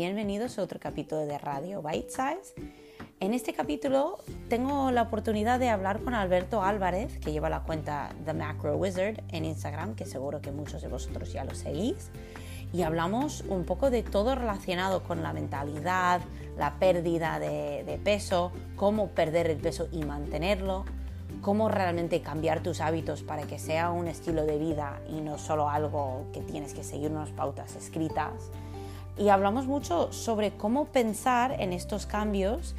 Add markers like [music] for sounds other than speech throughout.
bienvenidos a otro capítulo de Radio Bite Size. En este capítulo tengo la oportunidad de hablar con Alberto Álvarez, que lleva la cuenta The Macro Wizard en Instagram, que seguro que muchos de vosotros ya lo seguís. Y hablamos un poco de todo relacionado con la mentalidad, la pérdida de, de peso, cómo perder el peso y mantenerlo, cómo realmente cambiar tus hábitos para que sea un estilo de vida y no solo algo que tienes que seguir unas pautas escritas. Y hablamos mucho sobre cómo pensar en estos cambios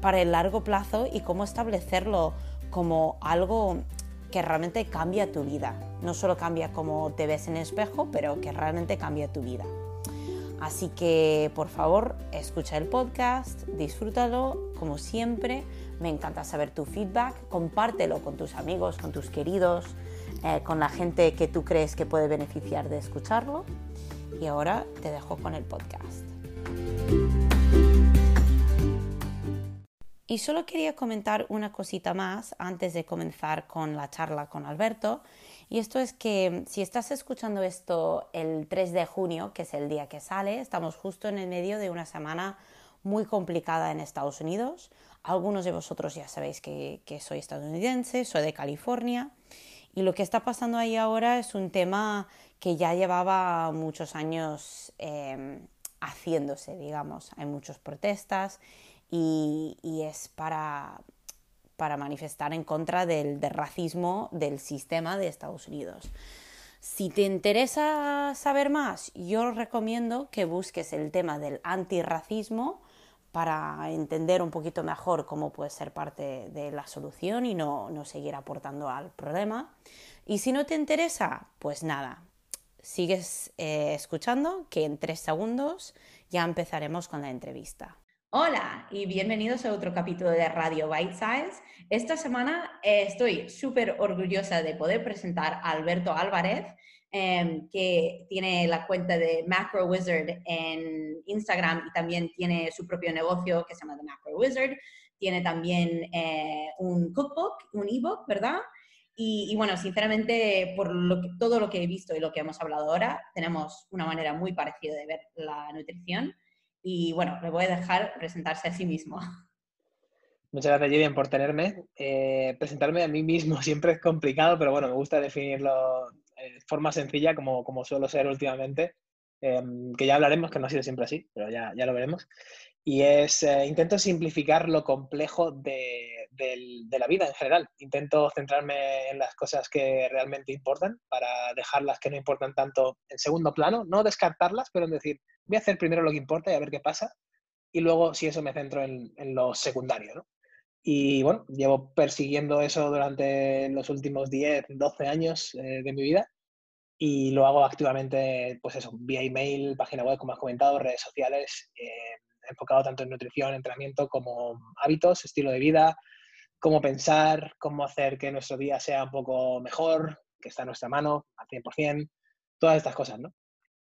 para el largo plazo y cómo establecerlo como algo que realmente cambia tu vida. No solo cambia cómo te ves en el espejo, pero que realmente cambia tu vida. Así que por favor, escucha el podcast, disfrútalo como siempre me encanta saber tu feedback, compártelo con tus amigos, con tus queridos, eh, con la gente que tú crees que puede beneficiar de escucharlo. Y ahora te dejo con el podcast. Y solo quería comentar una cosita más antes de comenzar con la charla con Alberto. Y esto es que si estás escuchando esto el 3 de junio, que es el día que sale, estamos justo en el medio de una semana muy complicada en Estados Unidos. Algunos de vosotros ya sabéis que, soy estadounidense, soy de California y lo que está pasando ahí ahora es un tema que ya llevaba muchos años em, haciéndose, digamos. Hay muchas protestas y, es para, manifestar en contra del, del racismo del sistema de Estados Unidos. Si te interesa saber más, yo recomiendo que busques el tema del antirracismo para entender un poquito mejor cómo puede ser parte de la solución y no, seguir aportando al problema. Y si no te interesa, pues nada, sigues eh, escuchando que en tres segundos ya empezaremos con la entrevista. Hola y bienvenidos a otro capítulo de Radio Bite Size. Esta semana eh, estoy súper orgullosa de poder presentar a Alberto Álvarez. Em, que tiene la cuenta de Macro Wizard en Instagram y también tiene su propio negocio que se llama The Macro Wizard. Tiene también eh, un cookbook, un ebook, ¿verdad? Y, bueno, sinceramente, por todo lo que he visto y lo que hemos hablado ahora, tenemos una manera muy parecida de ver la nutrición. Y bueno, le voy a dejar presentarse a sí mismo. Muchas gracias, Gideon, por tenerme. Eh, presentarme a mí mismo [laughs] siempre es complicado, pero bueno, me gusta definirlo de forma sencilla, como, como suelo ser últimamente, em, que ya hablaremos, que no ha sido siempre así, pero ya, ya lo veremos. Y es, eh, intento simplificar lo complejo de, de, la vida en general. Intento centrarme en las cosas que realmente importan para dejar las que no importan tanto en segundo plano, no descartarlas, pero en decir, voy a hacer primero lo que importa y a ver qué pasa. Y luego, si eso, me centro en, en lo secundario. Y bueno, llevo persiguiendo eso durante los últimos 10, 12 años eh, de mi vida y lo hago activamente, pues eso, vía email, página web, como has comentado, redes sociales, eh, enfocado tanto en nutrición, entrenamiento, como hábitos, estilo de vida, cómo pensar, cómo hacer que nuestro día sea un poco mejor, que está a nuestra mano al 100%, todas estas cosas, ¿no?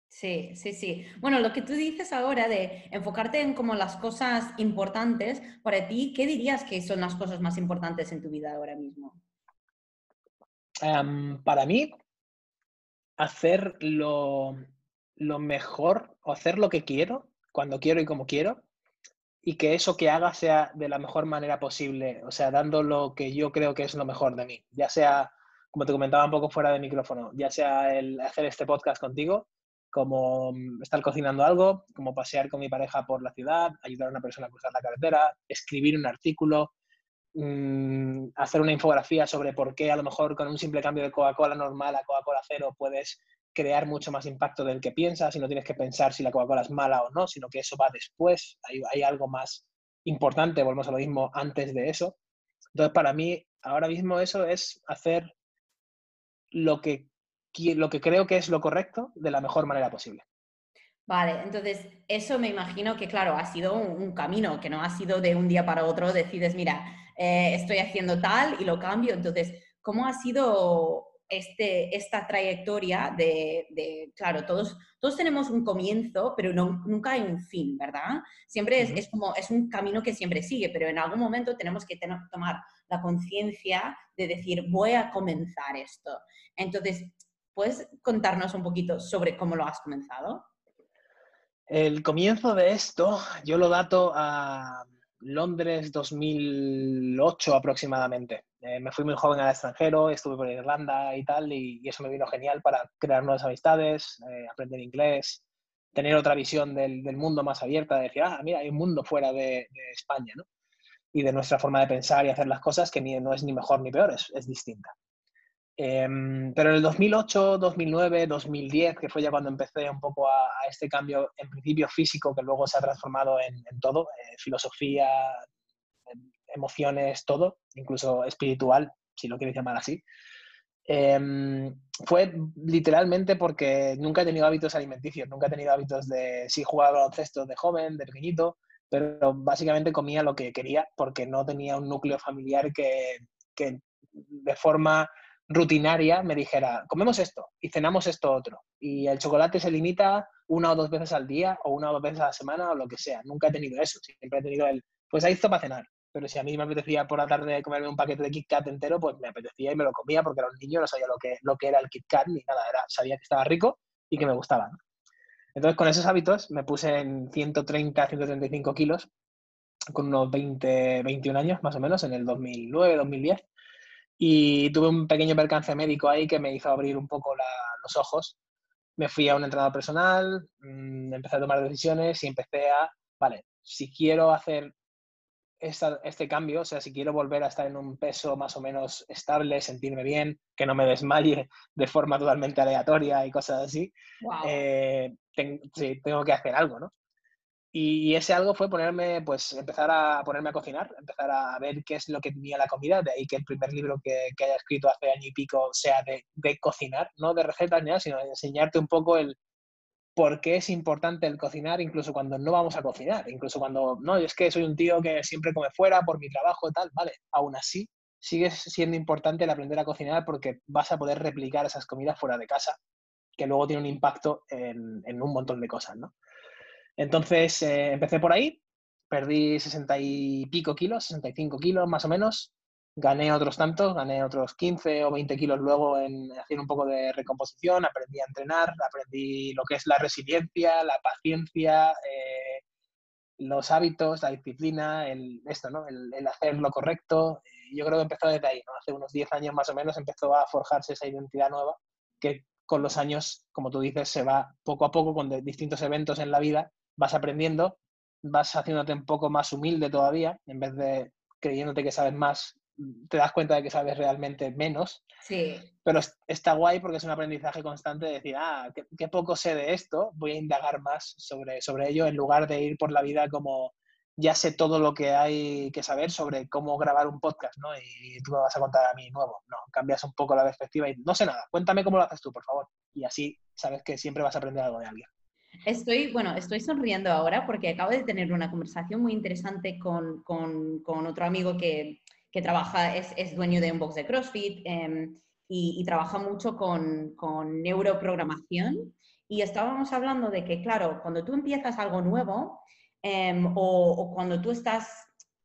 Sí, sí, sí. Bueno, lo que tú dices ahora de enfocarte en como las cosas importantes, para ti, ¿qué dirías que son las cosas más importantes en tu vida ahora mismo? Em, para mí, hacer lo, mejor o hacer lo que quiero, cuando quiero y como quiero, y que eso que haga sea de la mejor manera posible, o sea, dando lo que yo creo que es lo mejor de mí, ya sea, como te comentaba un poco fuera de micrófono, ya sea el hacer este podcast contigo, como estar cocinando algo, como pasear con mi pareja por la ciudad, ayudar a una persona a cruzar la carretera, escribir un artículo, Mm, hacer una infografía sobre por qué a lo mejor con un simple cambio de Coca-Cola normal a Coca-Cola cero puedes crear mucho más impacto del que piensas y no tienes que pensar si la Coca-Cola es mala o no, sino que eso va después, hay, hay algo más importante, volvemos a lo mismo, antes de eso. Entonces, para mí, ahora mismo eso es hacer lo que, lo que creo que es lo correcto de la mejor manera posible. Vale, entonces eso me imagino que, claro, ha sido un, camino, que no ha sido de un día para otro, decides, mira, eh, estoy haciendo tal y lo cambio. Entonces, ¿cómo ha sido este, esta trayectoria de, claro, todos, todos tenemos un comienzo, pero no, nunca hay un fin, ¿verdad? Siempre es, es, como, es un camino que siempre sigue, pero en algún momento tenemos que tener, tomar la conciencia de decir, voy a comenzar esto. Entonces, ¿puedes contarnos un poquito sobre cómo lo has comenzado? El comienzo de esto, yo lo dato a Londres 2008 aproximadamente. Eh, me fui muy joven al extranjero, estuve por Irlanda y tal, y, eso me vino genial para crear nuevas amistades, eh, aprender inglés, tener otra visión del, mundo más abierta, de decir, ah, mira, hay un mundo fuera de, España, ¿no? Y de nuestra forma de pensar y hacer las cosas que no es ni mejor ni peor, es distinta. Em, pero en el 2008, 2009, 2010, que fue ya cuando empecé un poco a, este cambio, en principio físico, que luego se ha transformado en, todo, eh, filosofía, em, emociones, todo, incluso espiritual, si lo quieres llamar así, em, fue literalmente porque nunca he tenido hábitos alimenticios, nunca he tenido hábitos de, sí jugaba baloncesto de joven, de pequeñito, pero básicamente comía lo que quería porque no tenía un núcleo familiar que, que de forma rutinaria me dijera, comemos esto y cenamos esto otro. Y el chocolate se limita una o dos veces al día o una o dos veces a la semana o lo que sea. Nunca he tenido eso. Siempre he tenido el, pues ahí esto para cenar. Pero si a mí me apetecía por la tarde comerme un paquete de Kit Kat entero, pues me apetecía y me lo comía porque era un niño, no sabía lo que, lo que era el Kit Kat ni nada. Sabía que estaba rico y que me gustaba. Entonces, con esos hábitos me puse en 130, 135 kilos con unos 20, 21 años más o menos, en el 2009, 2010. Y tuve un pequeño percance médico ahí que me hizo abrir un poco los ojos. Me fui a un entrenador personal, mm, empecé a tomar decisiones y empecé a, vale, si quiero hacer este cambio, o sea, si quiero volver a estar en un peso más o menos estable, sentirme bien, que no me desmaye de forma totalmente aleatoria y cosas así, eh, sí, tengo que hacer algo, ¿no? Y ese algo fue ponerme, pues empezar a ponerme a cocinar, empezar a ver qué es lo que tenía la comida, de ahí que el primer libro que, que haya escrito hace año y pico sea de, de, cocinar, no de recetas ni nada, sino de enseñarte un poco el por qué es importante el cocinar, incluso cuando no vamos a cocinar, incluso cuando, no, es que soy un tío que siempre come fuera por mi trabajo y tal, vale, aún así sigue siendo importante el aprender a cocinar porque vas a poder replicar esas comidas fuera de casa, que luego tiene un impacto en, en un montón de cosas, ¿no? Entonces eh, empecé por ahí, perdí 60 y pico kilos, 65 kilos más o menos, gané otros tantos, gané otros 15 o 20 kilos luego en hacer un poco de recomposición, aprendí a entrenar, aprendí lo que es la resiliencia, la paciencia, eh, los hábitos, la disciplina, el, esto, ¿no? el, hacer lo correcto. Yo creo que empezó desde ahí, ¿no? hace unos 10 años más o menos empezó a forjarse esa identidad nueva que con los años, como tú dices, se va poco a poco con distintos eventos en la vida vas aprendiendo, vas haciéndote un poco más humilde todavía, en vez de creyéndote que sabes más, te das cuenta de que sabes realmente menos. Sí. Pero está guay porque es un aprendizaje constante de decir, ah, qué, poco sé de esto, voy a indagar más sobre, sobre ello en lugar de ir por la vida como ya sé todo lo que hay que saber sobre cómo grabar un podcast, ¿no? Y tú me vas a contar a mí nuevo. No, cambias un poco la perspectiva y no sé nada, cuéntame cómo lo haces tú, por favor. Y así sabes que siempre vas a aprender algo de alguien. Estoy, bueno, estoy sonriendo ahora porque acabo de tener una conversación muy interesante con, con, otro amigo que, que trabaja, es, es, dueño de un box de CrossFit em, y, y, trabaja mucho con, con neuroprogramación. Y estábamos hablando de que, claro, cuando tú empiezas algo nuevo em, o, o, cuando tú estás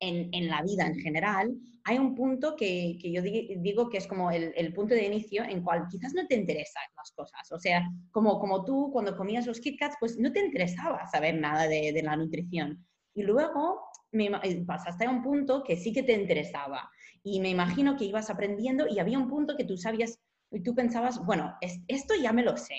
en, en, la vida en general, hay un punto que, que yo digo que es como el, el, punto de inicio en cual quizás no te interesan las cosas. O sea, como, como tú cuando comías los Kit Kats, pues no te interesaba saber nada de, de la nutrición. Y luego me, eh, pasaste a un punto que sí que te interesaba. Y me imagino que ibas aprendiendo y había un punto que tú sabías y tú pensabas, bueno, es, esto ya me lo sé.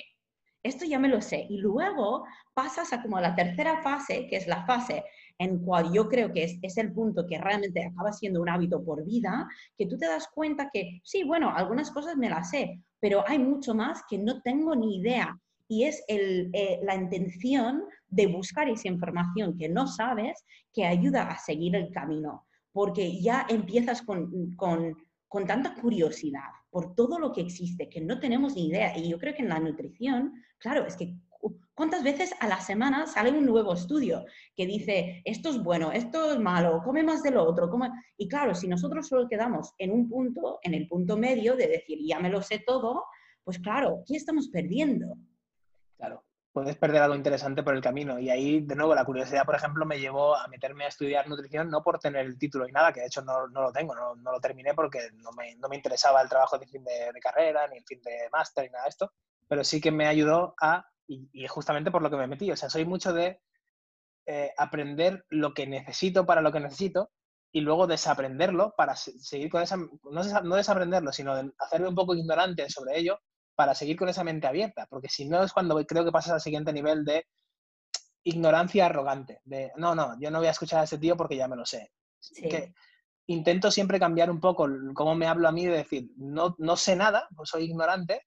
Esto ya me lo sé. Y luego pasas a como la tercera fase, que es la fase en cual yo creo que es, el punto que realmente acaba siendo un hábito por vida, que tú te das cuenta que sí, bueno, algunas cosas me las sé, pero hay mucho más que no tengo ni idea. Y es eh, la intención de buscar esa información que no sabes que ayuda a seguir el camino, porque ya empiezas con, con, con tanta curiosidad por todo lo que existe que no tenemos ni idea. Y yo creo que en la nutrición, claro, es que ¿Cuántas veces a la semana sale un nuevo estudio que dice, esto es bueno, esto es malo, come más de lo otro? Y claro, si nosotros solo quedamos en un punto, en el punto medio de decir, ya me lo sé todo, pues claro, ¿qué estamos perdiendo? Claro, puedes perder algo interesante por el camino. Y ahí, de nuevo, la curiosidad, por ejemplo, me llevó a meterme a estudiar nutrición, no por tener el título y nada, que de hecho no, no lo tengo, no, no, lo terminé porque no me, no me, interesaba el trabajo de fin de, carrera, ni el fin de máster, ni nada de esto, pero sí que me ayudó a Y, y justamente por lo que me metí. O sea, soy mucho de eh, aprender lo que necesito para lo que necesito y luego desaprenderlo para seguir con esa, no, desaprenderlo, sino hacerme un poco ignorante sobre ello para seguir con esa mente abierta, porque si no es cuando creo que pasas al siguiente nivel de ignorancia arrogante, de no, no, yo no voy a escuchar a ese tío porque ya me lo sé. Que intento siempre cambiar un poco cómo me hablo a mí de decir, no, no sé nada, pues soy ignorante,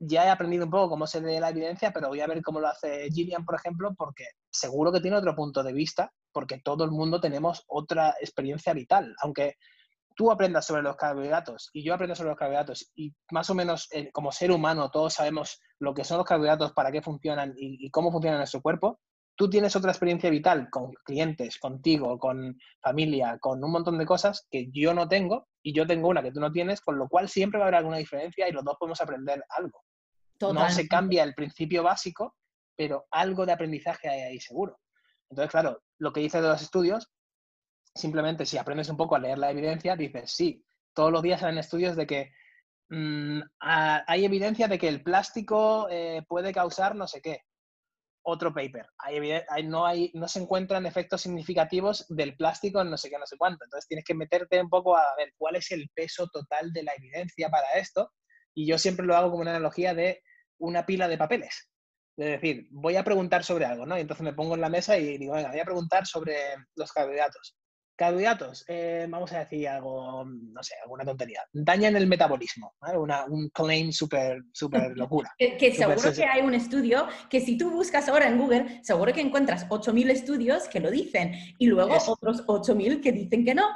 ya he aprendido un poco cómo se lee la evidencia, pero voy a ver cómo lo hace Gillian, por ejemplo, porque seguro que tiene otro punto de vista, porque todo el mundo tenemos otra experiencia vital. Aunque tú aprendas sobre los carbohidratos y yo aprendo sobre los carbohidratos y más o menos eh, como ser humano todos sabemos lo que son los carbohidratos, para qué funcionan y, y cómo funciona nuestro cuerpo, tú tienes otra experiencia vital con clientes, contigo, con familia, con un montón de cosas que yo no tengo y yo tengo una que tú no tienes, con lo cual siempre va a haber alguna diferencia y los dos podemos aprender algo. No se cambia el principio básico, pero algo de aprendizaje hay ahí seguro. Entonces, claro, lo que dice de los estudios, simplemente si aprendes un poco a leer la evidencia, dices, sí, todos los días salen estudios de que mm, hay evidencia de que el plástico eh, puede causar no sé qué. Otro paper. Hay, no, hay, no se encuentran efectos significativos del plástico en no sé qué, no sé cuánto. Entonces tienes que meterte un poco a ver cuál es el peso total de la evidencia para esto. Y yo siempre lo hago como una analogía de una pila de papeles. Es decir, voy a preguntar sobre algo, ¿no? Y entonces me pongo en la mesa y digo, venga, voy a preguntar sobre los carbohidratos. Carbohidratos, eh, vamos a decir algo, no sé, alguna tontería. Dañan el metabolismo, ¿vale? Una, un claim súper, súper [laughs] locura. que, seguro que hay un estudio que si tú buscas ahora en Google, seguro que encuentras 8.000 estudios que lo dicen y luego otros 8.000 que dicen que no.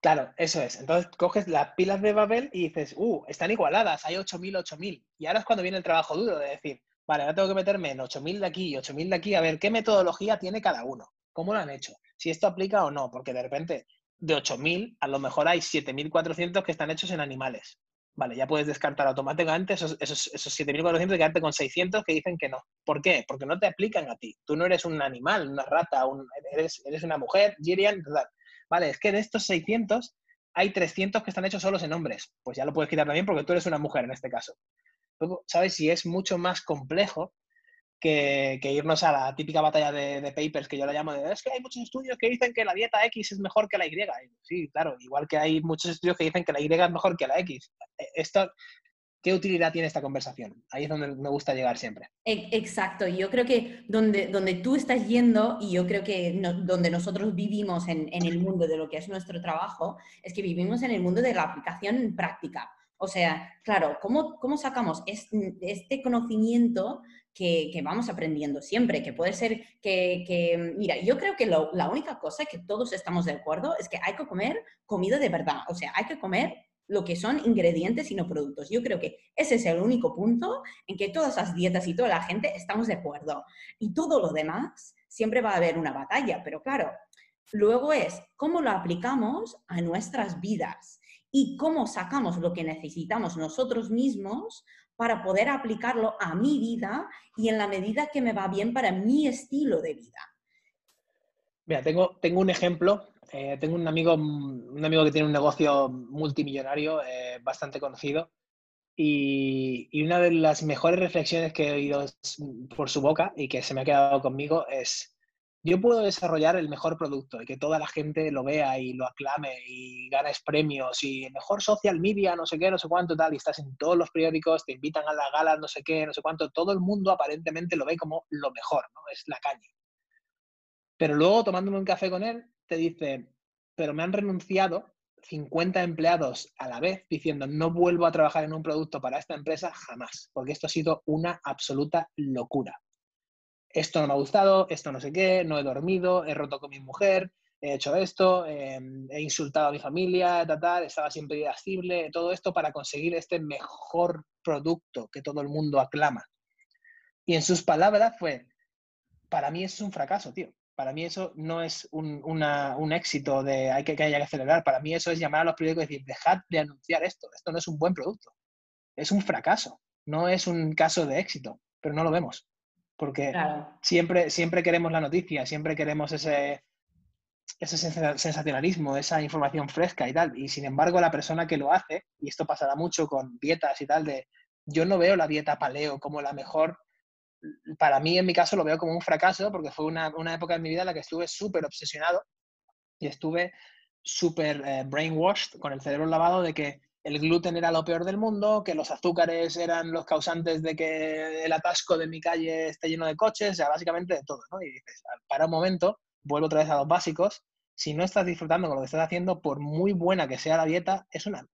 Claro, eso es. Entonces coges las pilas de Babel y dices, uh, están igualadas, hay 8.000, 8.000. Y ahora es cuando viene el trabajo duro de decir, vale, ahora tengo que meterme en 8.000 de aquí y 8.000 de aquí a ver qué metodología tiene cada uno, cómo lo han hecho, si esto aplica o no, porque de repente de 8.000 a lo mejor hay 7.400 que están hechos en animales. Vale, ya puedes descartar automáticamente esos, esos, esos 7.400 y quedarte con 600 que dicen que no. ¿Por qué? Porque no te aplican a ti. Tú no eres un animal, una rata, eres, eres una mujer, Girian, Vale, es que de estos 600 hay 300 que están hechos solos en hombres. Pues ya lo puedes quitar también porque tú eres una mujer en este caso. ¿Sabes? Si es mucho más complejo que, irnos a la típica batalla de, papers que yo la llamo de es que hay muchos estudios que dicen que la dieta X es mejor que la Y. Sí, claro, igual que hay muchos estudios que dicen que la Y es mejor que la X. E, esto, ¿Qué utilidad tiene esta conversación? Ahí es donde me gusta llegar siempre. E, exacto, yo creo que donde, donde tú estás yendo y yo creo que donde nosotros vivimos en, en, el mundo de lo que es nuestro trabajo, es que vivimos en el mundo de la aplicación práctica. O sea, claro, ¿cómo, cómo sacamos este conocimiento que, vamos aprendiendo siempre? Que puede ser que, mira, yo creo que la única cosa que todos estamos de acuerdo es que hay que comer comida de verdad. O sea, hay que comer lo que son ingredientes y no productos. Yo creo que ese es el único punto en que todas las dietas y toda la gente estamos de acuerdo. Y todo lo demás, siempre va a haber una batalla, pero claro, luego es cómo lo aplicamos a nuestras vidas y cómo sacamos lo que necesitamos nosotros mismos para poder aplicarlo a mi vida y en la medida que me va bien para mi estilo de vida. Mira, tengo, tengo un ejemplo eh, tengo un amigo, un amigo que tiene un negocio multimillonario eh, bastante conocido y, y, una de las mejores reflexiones que he oído por su boca y que se me ha quedado conmigo es, yo puedo desarrollar el mejor producto y que toda la gente lo vea y lo aclame y ganes premios y mejor social media, no sé qué, no sé cuánto tal, y estás en todos los periódicos, te invitan a la gala, no sé qué, no sé cuánto, todo el mundo aparentemente lo ve como lo mejor, ¿no? Es la caña. Pero luego tomándome un café con él, te dice, pero me han renunciado 50 empleados a la vez diciendo no vuelvo a trabajar en un producto para esta empresa jamás, porque esto ha sido una absoluta locura. Esto no me ha gustado, esto no sé qué, no he dormido, he roto con mi mujer, he hecho esto, em, he insultado a mi familia, tal, estaba siempre irascible, todo esto para conseguir este mejor producto que todo el mundo aclama. Y en sus palabras fue, para mí es un fracaso, tío. Para mí eso no es un, éxito de hay que, que que acelerar. Para mí eso es llamar a los periódicos y decir, dejad de anunciar esto. Esto no es un buen producto. Es un fracaso. No es un caso de éxito, pero no lo vemos. Porque siempre, siempre queremos la noticia, siempre queremos ese, ese sensacionalismo, esa información fresca y tal. Y sin embargo, la persona que lo hace, y esto pasará mucho con dietas y tal, de yo no veo la dieta paleo como la mejor para mí, en mi caso, lo veo como un fracaso porque fue una, una época en mi vida en la que estuve súper obsesionado y estuve súper eh, brainwashed, con el cerebro lavado, de que el gluten era lo peor del mundo, que los azúcares eran los causantes de que el atasco de mi calle esté lleno de coches, o sea, básicamente de todo, ¿no? Y dices, para un momento, vuelvo otra vez a los básicos, si no estás disfrutando con lo que estás haciendo, por muy buena que sea la dieta, es una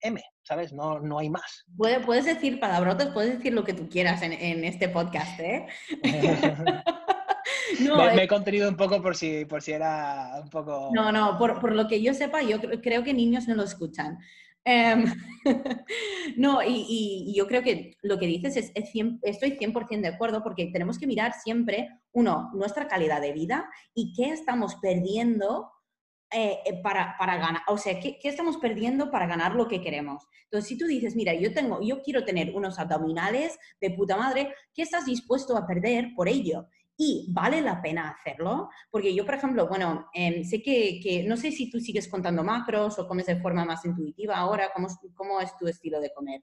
M, ¿sabes? No, no hay más. Puedes, decir palabrotas, puedes decir lo que tú quieras en, en este podcast, ¿eh? [laughs] no, me, he contenido un poco por si, por si era un poco... No, no, por, por lo que yo sepa, yo creo que niños no lo escuchan. Em, [laughs] no, y, yo creo que lo que dices es, estoy 100% de acuerdo porque tenemos que mirar siempre, uno, nuestra calidad de vida y qué estamos perdiendo eh, eh, para, para, ganar, o sea, ¿qué, ¿qué, estamos perdiendo para ganar lo que queremos? Entonces, si tú dices, mira, yo tengo, yo quiero tener unos abdominales de puta madre, ¿qué estás dispuesto a perder por ello? Y vale la pena hacerlo, porque yo, por ejemplo, bueno, em, sé que, no sé si tú sigues contando macros o comes de forma más intuitiva ahora, ¿cómo, cómo es tu estilo de comer?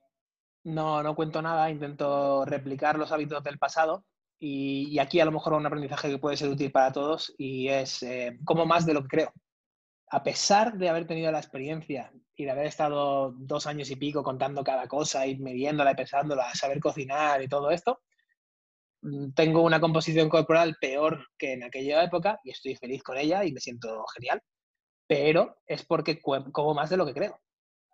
No, no cuento nada, intento replicar los hábitos del pasado y, aquí a lo mejor un aprendizaje que puede ser útil para todos y es eh, como más de lo que creo. A pesar de haber tenido la experiencia y de haber estado dos años y pico contando cada cosa y midiéndola y pensándola, saber cocinar y todo esto, tengo una composición corporal peor que en aquella época y estoy feliz con ella y me siento genial, pero es porque como más de lo que creo.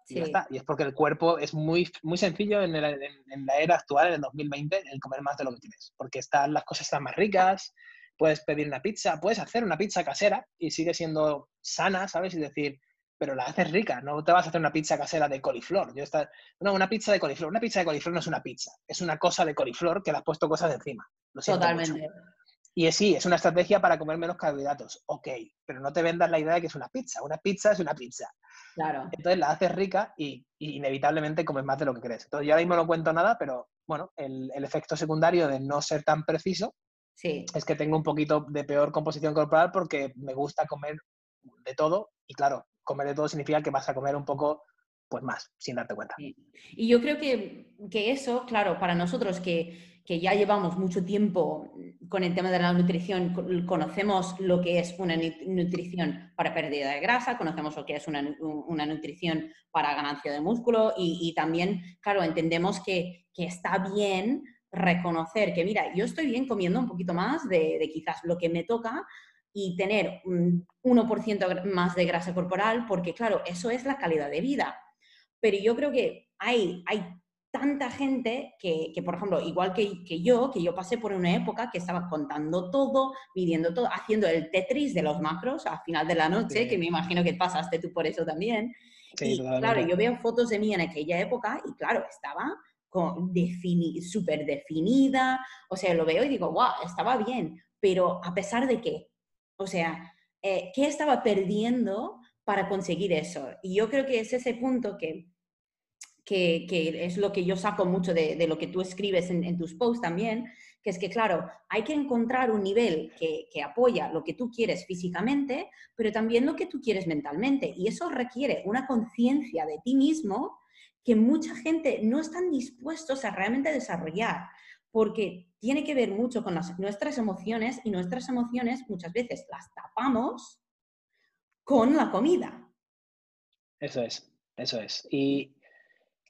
Y ya está. Y es porque el cuerpo es muy, muy sencillo en, en, la era actual, en el 2020, el comer más de lo que tienes. Porque están, las cosas están más ricas, puedes pedir una pizza, puedes hacer una pizza casera y sigue siendo sana, ¿sabes? Y decir, pero la haces rica, no te vas a hacer una pizza casera de coliflor. Yo está... No, una pizza de coliflor. Una pizza de coliflor no es una pizza, es una cosa de coliflor que le has puesto cosas encima. Totalmente. Y sí, es una estrategia para comer menos carbohidratos. Ok, pero no te vendas la idea de que es una pizza. Una pizza es una pizza. Claro. Entonces la haces rica y, inevitablemente comes más de lo que crees. Entonces yo ahora mismo no cuento nada, pero bueno, el, efecto secundario de no ser tan preciso sí. es que tengo un poquito de peor composición corporal porque me gusta comer de todo y claro, comer de todo significa que vas a comer un poco pues más, sin darte cuenta. Y yo creo que, que eso, claro, para nosotros que, que, ya llevamos mucho tiempo con el tema de la nutrición, conocemos lo que es una nutrición para pérdida de grasa, conocemos lo que es una, una nutrición para ganancia de músculo y, también, claro, entendemos que, que, está bien reconocer que, mira, yo estoy bien comiendo un poquito más de, de quizás lo que me toca, y tener un 1% más de grasa corporal, porque claro, eso es la calidad de vida. Pero yo creo que hay, hay tanta gente que, que por ejemplo, igual que, que, yo, que yo pasé por una época que estaba contando todo, midiendo todo, haciendo el Tetris de los macros al final de la noche, que me imagino que pasaste tú por eso también. y claro, yo veo fotos de mí en aquella época y claro, estaba súper definida, o sea, lo veo y digo, wow, estaba bien, pero a pesar de que o sea, eh, ¿qué estaba perdiendo para conseguir eso? Y yo creo que es ese punto que, que, es lo que yo saco mucho de, lo que tú escribes en, tus posts también, que es que, claro, hay que encontrar un nivel que, que, apoya lo que tú quieres físicamente, pero también lo que tú quieres mentalmente. Y eso requiere una conciencia de ti mismo que mucha gente no están dispuestos a realmente desarrollar porque tiene que ver mucho con nuestras emociones y nuestras emociones muchas veces las tapamos con la comida. Eso es, eso es. Y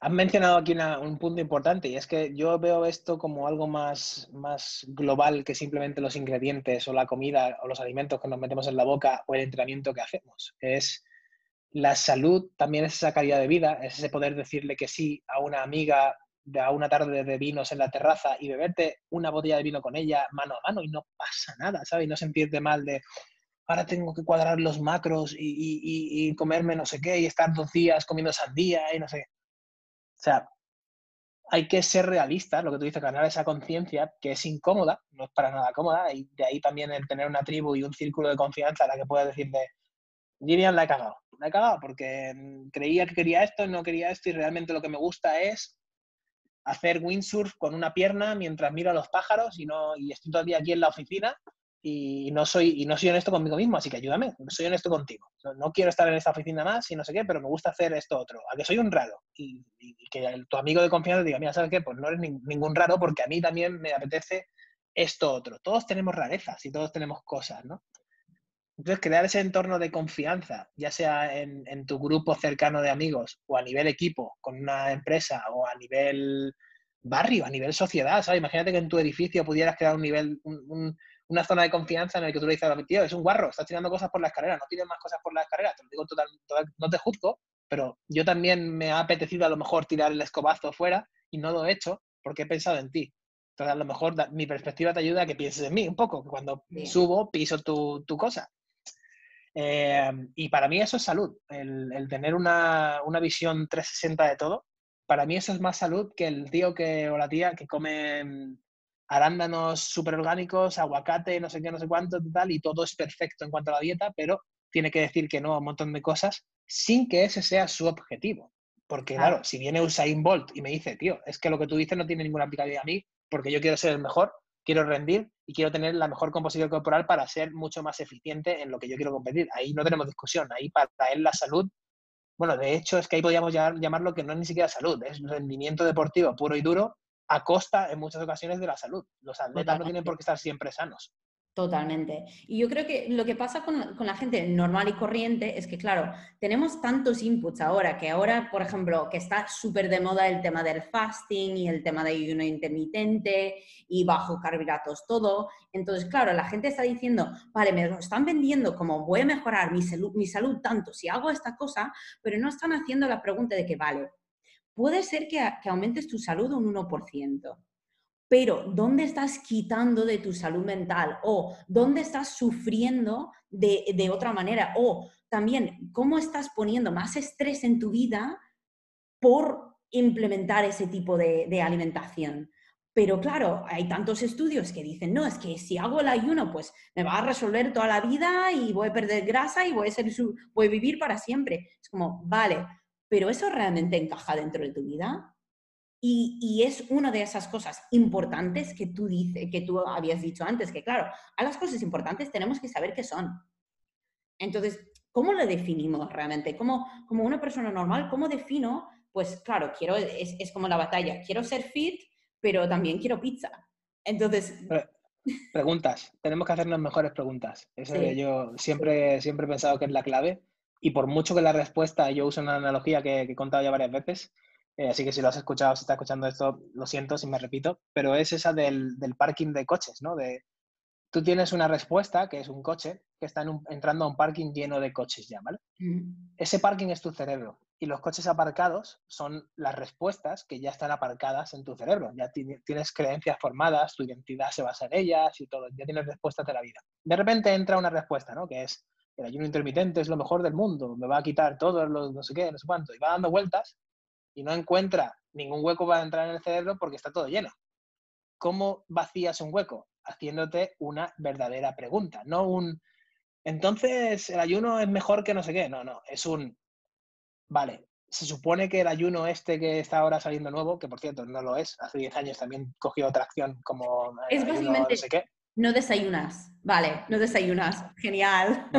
han mencionado aquí un punto importante y es que yo veo esto como algo más, más global que simplemente los ingredientes o la comida o los alimentos que nos metemos en la boca o el entrenamiento que hacemos. Es la salud, también es esa calidad de vida, es ese poder decirle que sí a una amiga a una tarde de vinos en la terraza y beberte una botella de vino con ella mano a mano y no pasa nada, ¿sabes? Y no sentirte mal de ahora tengo que cuadrar los macros y, comerme no sé qué y estar dos días comiendo sandía y no sé qué. O sea, hay que ser realistas, lo que tú dices, ganar esa conciencia que es incómoda, no es para nada cómoda, y de ahí también el tener una tribu y un círculo de confianza a la que puedas decirle, Gillian la he cagado, la he cagado porque creía que quería esto y no quería esto y realmente lo que me gusta es hacer windsurf con una pierna mientras miro a los pájaros y, no, y estoy todavía aquí en la oficina y no, soy, y no soy honesto conmigo mismo, así que ayúdame, soy honesto contigo. No, quiero estar en esta oficina más y no sé qué, pero me gusta hacer esto otro. A que soy un raro. Y, que tu amigo de confianza diga, mira, ¿sabes qué? Pues no eres ningún raro porque a mí también me apetece esto otro. Todos tenemos rarezas y todos tenemos cosas, ¿no? Entonces, crear ese entorno de confianza, ya sea en, tu grupo cercano de amigos o a nivel equipo, con una empresa o a nivel barrio, a nivel sociedad, ¿sabes? Imagínate que en tu edificio pudieras crear un nivel, una zona de confianza en el que tú le dices a tío, es un guarro, estás tirando cosas por la escalera, no tienes más cosas por la escalera, te lo digo total, no te juzgo, pero yo también me ha apetecido a lo mejor tirar el escobazo fuera y no lo he hecho porque he pensado en ti. Entonces, a lo mejor mi perspectiva te ayuda a que pienses en mí un poco, que cuando subo piso tu, tu cosa. Eh, y para mí eso es salud, el, tener una, visión 360 de todo. Para mí eso es más salud que el tío que, o la tía que come arándanos súper orgánicos, aguacate, no sé qué, no sé cuánto, tal, y todo es perfecto en cuanto a la dieta, pero tiene que decir que no a un montón de cosas sin que ese sea su objetivo. Porque, claro, si viene Usain Bolt y me dice, tío, es que lo que tú dices no tiene ninguna aplicabilidad a mí, porque yo quiero ser el mejor, quiero rendir y quiero tener la mejor composición corporal para ser mucho más eficiente en lo que yo quiero competir. Ahí no tenemos discusión, ahí para él la salud, bueno, de hecho es que ahí podríamos llamarlo que no es ni siquiera salud, es rendimiento deportivo puro y duro a costa en muchas ocasiones de la salud. Los atletas no tienen por qué estar siempre sanos. Totalmente. Y yo creo que lo que pasa con, la gente normal y corriente es que, claro, tenemos tantos inputs ahora, que ahora, por ejemplo, que está súper de moda el tema del fasting y el tema de ayuno intermitente y bajo carbohidratos, todo. Entonces, claro, la gente está diciendo, vale, me lo están vendiendo como voy a mejorar mi salud, mi salud tanto si hago esta cosa, pero no están haciendo la pregunta de que, vale, puede ser que, que aumentes tu salud un 1% pero ¿dónde estás quitando de tu salud mental? O ¿dónde estás sufriendo de, otra manera? O también, ¿cómo estás poniendo más estrés en tu vida por implementar ese tipo de, alimentación? Pero claro, hay tantos estudios que dicen, no, es que si hago el ayuno, pues me va a resolver toda la vida y voy a perder grasa y voy a, ser voy a vivir para siempre. Es como, vale, pero ¿eso realmente encaja dentro de tu vida? Y, es una de esas cosas importantes que tú, dice, que tú habías dicho antes, que claro, a las cosas importantes tenemos que saber qué son. Entonces, ¿cómo lo definimos realmente? Como, como una persona normal, ¿cómo defino? Pues claro, quiero, es, es como la batalla, quiero ser fit, pero también quiero pizza. Entonces... Preguntas, tenemos que hacernos mejores preguntas. Eso yo siempre, siempre he pensado que es la clave. Y por mucho que la respuesta, yo uso una analogía que, que he contado ya varias veces, eh, así que si lo has escuchado, si estás escuchando esto, lo siento si me repito, pero es esa del, del parking de coches, ¿no? De, tú tienes una respuesta, que es un coche, que está entrando a un parking lleno de coches ya, ¿vale? Mm. Ese parking es tu cerebro y los coches aparcados son las respuestas que ya están aparcadas en tu cerebro. Ya tienes creencias formadas, tu identidad se basa en ellas y todo, ya tienes respuestas de la vida. De repente entra una respuesta, ¿no? Que es, el ayuno intermitente es lo mejor del mundo, me va a quitar todo, lo, no sé qué, no sé cuánto, y va dando vueltas y no encuentra ningún hueco para entrar en el cerebro porque está todo lleno. ¿Cómo vacías un hueco? Haciéndote una verdadera pregunta, no un, entonces el ayuno es mejor que no sé qué, no, no, es un, vale, se supone que el ayuno este que está ahora saliendo nuevo, que por cierto no lo es, hace 10 años también cogió acción como... Es básicamente, no sé qué. No desayunas, vale, no desayunas, genial.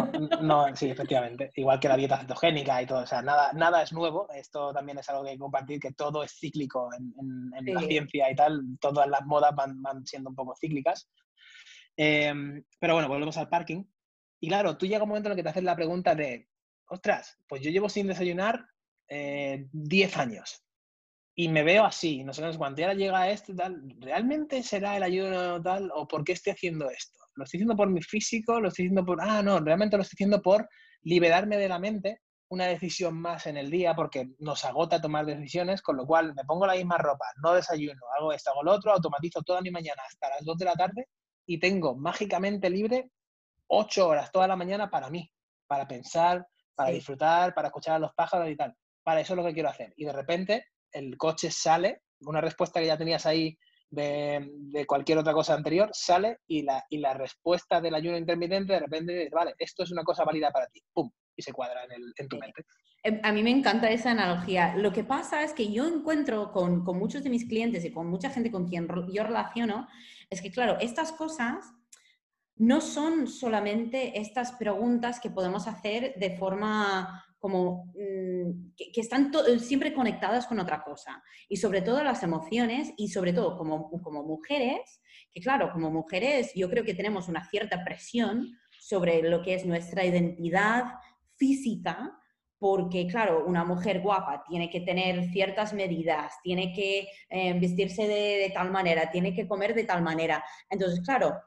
No, sí, efectivamente. Igual que la dieta cetogénica y todo, o sea, nada, nada es nuevo. Esto también es algo que hay que compartir, que todo es cíclico en, la ciencia y tal. Todas las modas van, siendo un poco cíclicas. Em, pero bueno, volvemos al parking. Y claro, tú llega un momento en el que te haces la pregunta de, ostras, pues yo llevo sin desayunar 10 eh, años y me veo así, no sé cuánto, y ahora llega esto, tal, ¿realmente será el ayuno tal o por qué estoy haciendo esto? ¿Lo estoy haciendo por mi físico? ¿Lo estoy haciendo por, ah, no, realmente lo estoy haciendo por liberarme de la mente una decisión más en el día porque nos agota tomar decisiones, con lo cual me pongo la misma ropa, no desayuno, hago esto, hago lo otro, automatizo toda mi mañana hasta las 2 de la tarde y tengo mágicamente libre 8 horas toda la mañana para mí, para pensar, para disfrutar, para escuchar a los pájaros y tal. Para eso es lo que quiero hacer. Y de repente el coche sale, una respuesta que ya tenías ahí de, cualquier otra cosa anterior, sale y la, y la respuesta del ayuno intermitente de repente dice, vale, esto es una cosa válida para ti, ¡pum! Y se cuadra en, el, en tu mente. Em, a mí me encanta esa analogía. Lo que pasa es que yo encuentro con, con muchos de mis clientes y con mucha gente con quien yo relaciono, es que claro, estas cosas no son solamente estas preguntas que podemos hacer de forma como mm, que, están siempre conectadas con otra cosa. Y sobre todo las emociones y sobre todo como, como mujeres, que claro, como mujeres yo creo que tenemos una cierta presión sobre lo que es nuestra identidad física, porque claro, una mujer guapa tiene que tener ciertas medidas, tiene que eh, vestirse de, tal manera, tiene que comer de tal manera. Entonces, claro,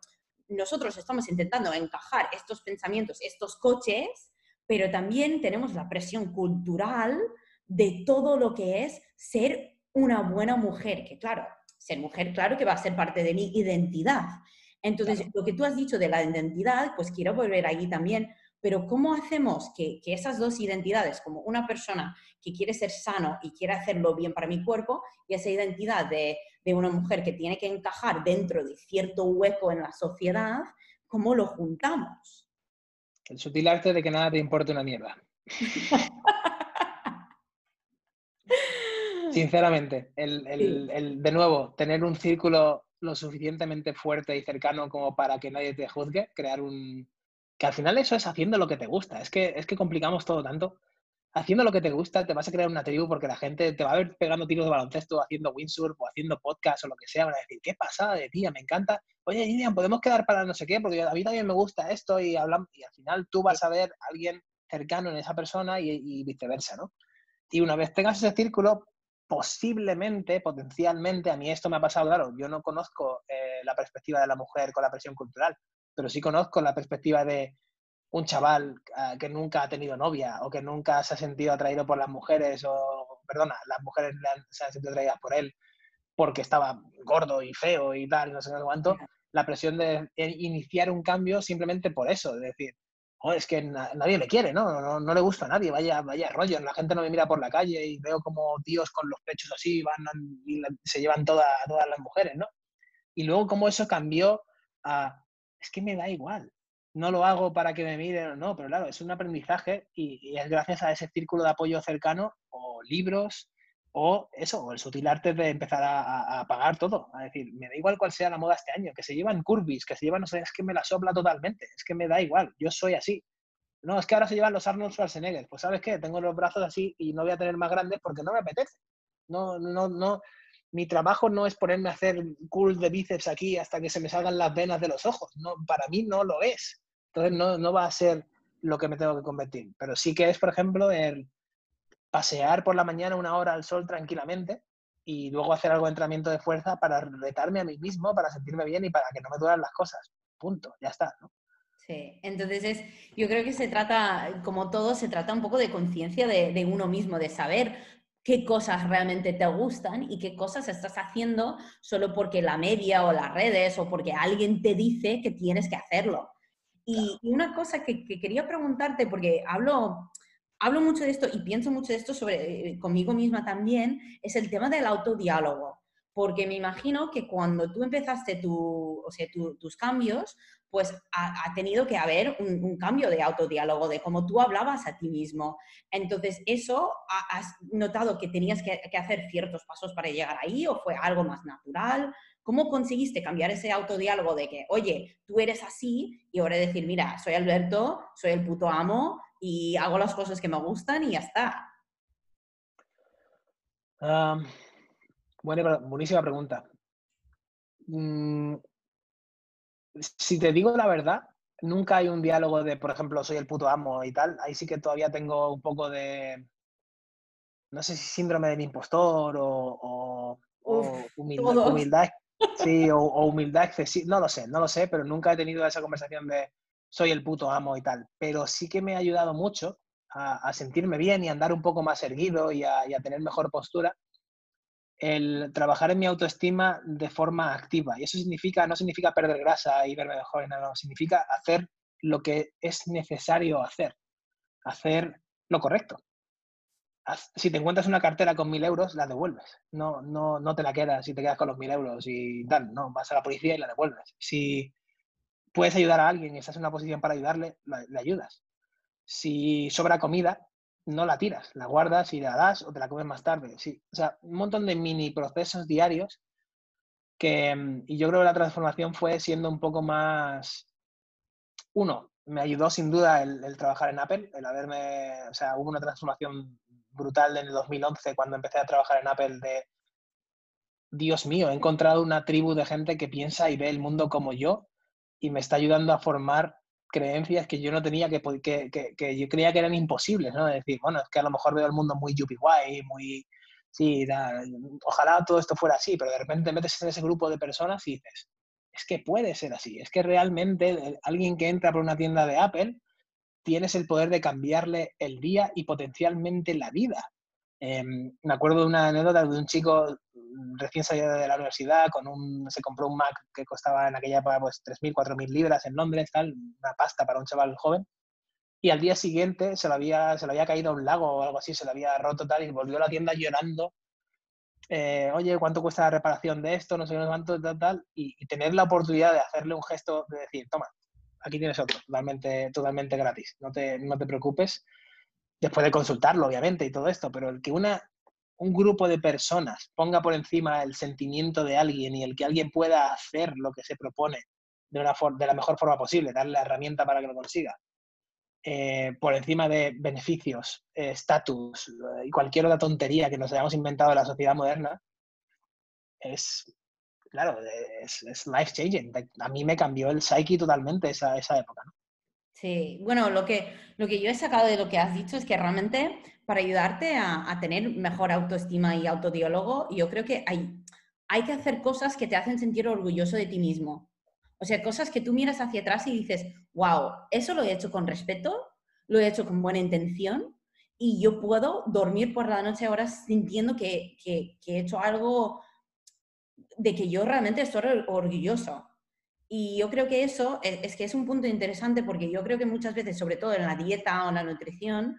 nosotros estamos intentando encajar estos pensamientos, estos coches, pero también tenemos la presión cultural de todo lo que es ser una buena mujer, que claro, ser mujer, claro que va a ser parte de mi identidad. Entonces, lo que tú has dicho de la identidad, pues quiero volver ahí también, pero ¿cómo hacemos que, esas dos identidades, como una persona que quiere ser sano y quiere hacerlo bien para mi cuerpo, y esa identidad de, una mujer que tiene que encajar dentro de cierto hueco en la sociedad, ¿cómo lo juntamos? El sutil arte de que nada te importe una mierda. [laughs] Sinceramente, el, de nuevo, tener un círculo lo suficientemente fuerte y cercano como para que nadie te juzgue, crear un, que al final eso es haciendo lo que te gusta. Es que, es que complicamos todo tanto. Haciendo lo que te gusta, te vas a crear una tribu porque la gente te va a ver pegando tiros de baloncesto, haciendo windsurf o haciendo podcast o lo que sea. Van a decir, ¿qué pasa de tía? Me encanta. Oye, Gideon, podemos quedar para no sé qué, porque a mí también me gusta esto y hablamos. Y al final tú vas a ver a alguien cercano en esa persona y, viceversa, ¿no? Y una vez tengas ese círculo, posiblemente, potencialmente, a mí esto me ha pasado, claro, yo no conozco eh, la perspectiva de la mujer con la presión cultural, pero sí conozco la perspectiva de un chaval ah, que nunca ha tenido novia o que nunca se ha sentido atraído por las mujeres o, perdona, las mujeres se han sentido atraídas por él porque estaba gordo y feo y tal, no sé cuánto, la presión de iniciar un cambio simplemente por eso, de decir, oh, es que nadie me quiere, ¿no? ¿no? le gusta a nadie, vaya, vaya rollo, la gente no me mira por la calle y veo como tíos con los pechos así van y se llevan toda, todas las mujeres, ¿no? Y luego cómo eso cambió a, es que me da igual. No lo hago para que me miren o no, pero claro, es un aprendizaje y, es gracias a ese círculo de apoyo cercano o libros o eso, o el sutil arte de empezar a, pagar todo. A decir, me da igual cuál sea la moda este año, que se llevan curvis, que se llevan, no sé, es que me la sopla totalmente, es que me da igual, yo soy así. No, es que ahora se llevan los Arnold Schwarzenegger. Pues sabes qué, tengo los brazos así y no voy a tener más grandes porque no me apetece. No, no, no, mi trabajo no es ponerme a hacer curls de bíceps aquí hasta que se me salgan las venas de los ojos. No, para mí no lo es. Entonces no, no va a ser lo que me tengo que convertir. Pero sí que es, por ejemplo, el pasear por la mañana una hora al sol tranquilamente y luego hacer algo de entrenamiento de fuerza para retarme a mí mismo, para sentirme bien y para que no me duelan las cosas. Punto, ya está. Sí, entonces es, yo creo que se trata, como todo, se trata un poco de conciencia de, de, uno mismo, de saber qué cosas realmente te gustan y qué cosas estás haciendo solo porque la media o las redes o porque alguien te dice que tienes que hacerlo. Y, una cosa que, quería preguntarte, porque hablo, hablo mucho de esto y pienso mucho de esto sobre, eh, conmigo misma también, es el tema del autodiálogo. Porque me imagino que cuando tú empezaste tu, o sea, tus cambios, pues ha, tenido que haber un, cambio de autodiálogo, de cómo tú hablabas a ti mismo. Entonces, ¿eso has notado que tenías que, hacer ciertos pasos para llegar ahí o fue algo más natural? ¿Cómo conseguiste cambiar ese autodiálogo de que, oye, tú eres así y ahora decir, mira, soy Alberto, soy el puto amo y hago las cosas que me gustan y ya está? buenísima pregunta. Mm, si te digo la verdad, nunca hay un diálogo de, por ejemplo, soy el puto amo y tal. Ahí sí que todavía tengo un poco de, no sé si síndrome del impostor o, humildad, sí, o, humildad excesiva, no lo sé, no lo sé, pero nunca he tenido esa conversación de soy el puto amo y tal. Pero sí que me ha ayudado mucho a, sentirme bien y a andar un poco más erguido y a tener mejor postura el trabajar en mi autoestima de forma activa. Y eso significa, no significa perder grasa y verme mejor, no, no, significa hacer lo que es necesario hacer, hacer lo correcto. Si te encuentras una cartera con mil euros, la devuelves. No, no, no te la quedas si te quedas con los mil euros y tal. No, vas a la policía y la devuelves. Si puedes ayudar a alguien y estás en una posición para ayudarle, le ayudas. Si sobra comida, no la tiras, la guardas y la das o te la comes más tarde. Sí. O sea, un montón de mini procesos diarios que, mm, y yo creo que la transformación fue siendo un poco más, uno, me ayudó sin duda el, trabajar en Apple, el haberme, o sea, hubo una transformación brutal en el 2011 cuando empecé a trabajar en Apple de, Dios mío, he encontrado una tribu de gente que piensa y ve el mundo como yo y me está ayudando a formar creencias que yo no tenía, que, que, que, yo creía que eran imposibles, ¿no? Es decir, bueno, es que a lo mejor veo el mundo muy yuppie guay, muy... Sí, ojalá todo esto fuera así, pero de repente metes en ese grupo de personas y dices, es que puede ser así, es que realmente alguien que entra por una tienda de Apple tienes el poder de cambiarle el día y potencialmente la vida. Em, me acuerdo de una anécdota de un chico recién salido de la universidad, con un, se compró un Mac que costaba en aquella época pues, 3.000, 4.000 libras en Londres, tal, una pasta para un chaval joven. Y al día siguiente se le había, se le había caído a un lago o algo así, se le había roto tal, y volvió a la tienda llorando eh, oye, ¿cuánto cuesta la reparación de esto? No sé cuánto, tal, tal, y, tener la oportunidad de hacerle un gesto de decir, toma, aquí tienes otro, totalmente, totalmente gratis, no te, no te preocupes, después de consultarlo, obviamente, y todo esto, pero el que una, un grupo de personas ponga por encima el sentimiento de alguien y el que alguien pueda hacer lo que se propone de, una de la mejor forma posible, darle la herramienta para que lo consiga, eh, por encima de beneficios, eh, estatus y cualquier otra tontería que nos hayamos inventado en la sociedad moderna, es, claro, es, life changing. A mí me cambió el psyche totalmente esa, esa época. ¿no? Sí, bueno, lo que, lo que yo he sacado de lo que has dicho es que realmente para ayudarte a, a tener mejor autoestima y autodiálogo, yo creo que hay, hay que hacer cosas que te hacen sentir orgulloso de ti mismo. O sea, cosas que tú miras hacia atrás y dices, wow, eso lo he hecho con respeto, lo he hecho con buena intención y yo puedo dormir por la noche ahora sintiendo que, que, he hecho algo de que yo realmente estoy orgulloso. Y yo creo que eso es, es, que es un punto interesante porque yo creo que muchas veces, sobre todo en la dieta o en la nutrición,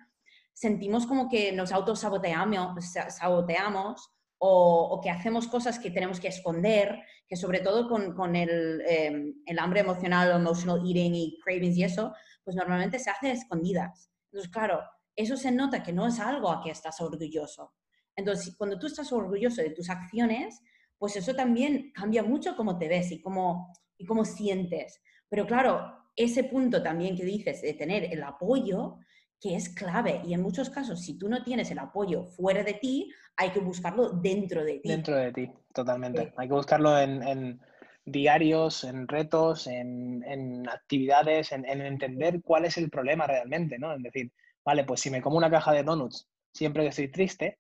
sentimos como que nos autosaboteamos saboteamos o, que hacemos cosas que tenemos que esconder, que sobre todo con, con el, em, el, hambre emocional, emotional eating y cravings y eso, pues normalmente se hace escondidas. Entonces, claro, eso se nota que no es algo a que estás orgulloso. Entonces, cuando tú estás orgulloso de tus acciones, pues eso también cambia mucho cómo te ves y cómo, y cómo sientes. Pero claro, ese punto también que dices de tener el apoyo, que es clave. Y en muchos casos, si tú no tienes el apoyo fuera de ti, hay que buscarlo dentro de ti. Dentro de ti, totalmente. Hay que buscarlo en, diarios, en retos, en, actividades, en, entender cuál es el problema realmente, ¿no? En decir, vale, pues si me como una caja de donuts siempre que estoy triste,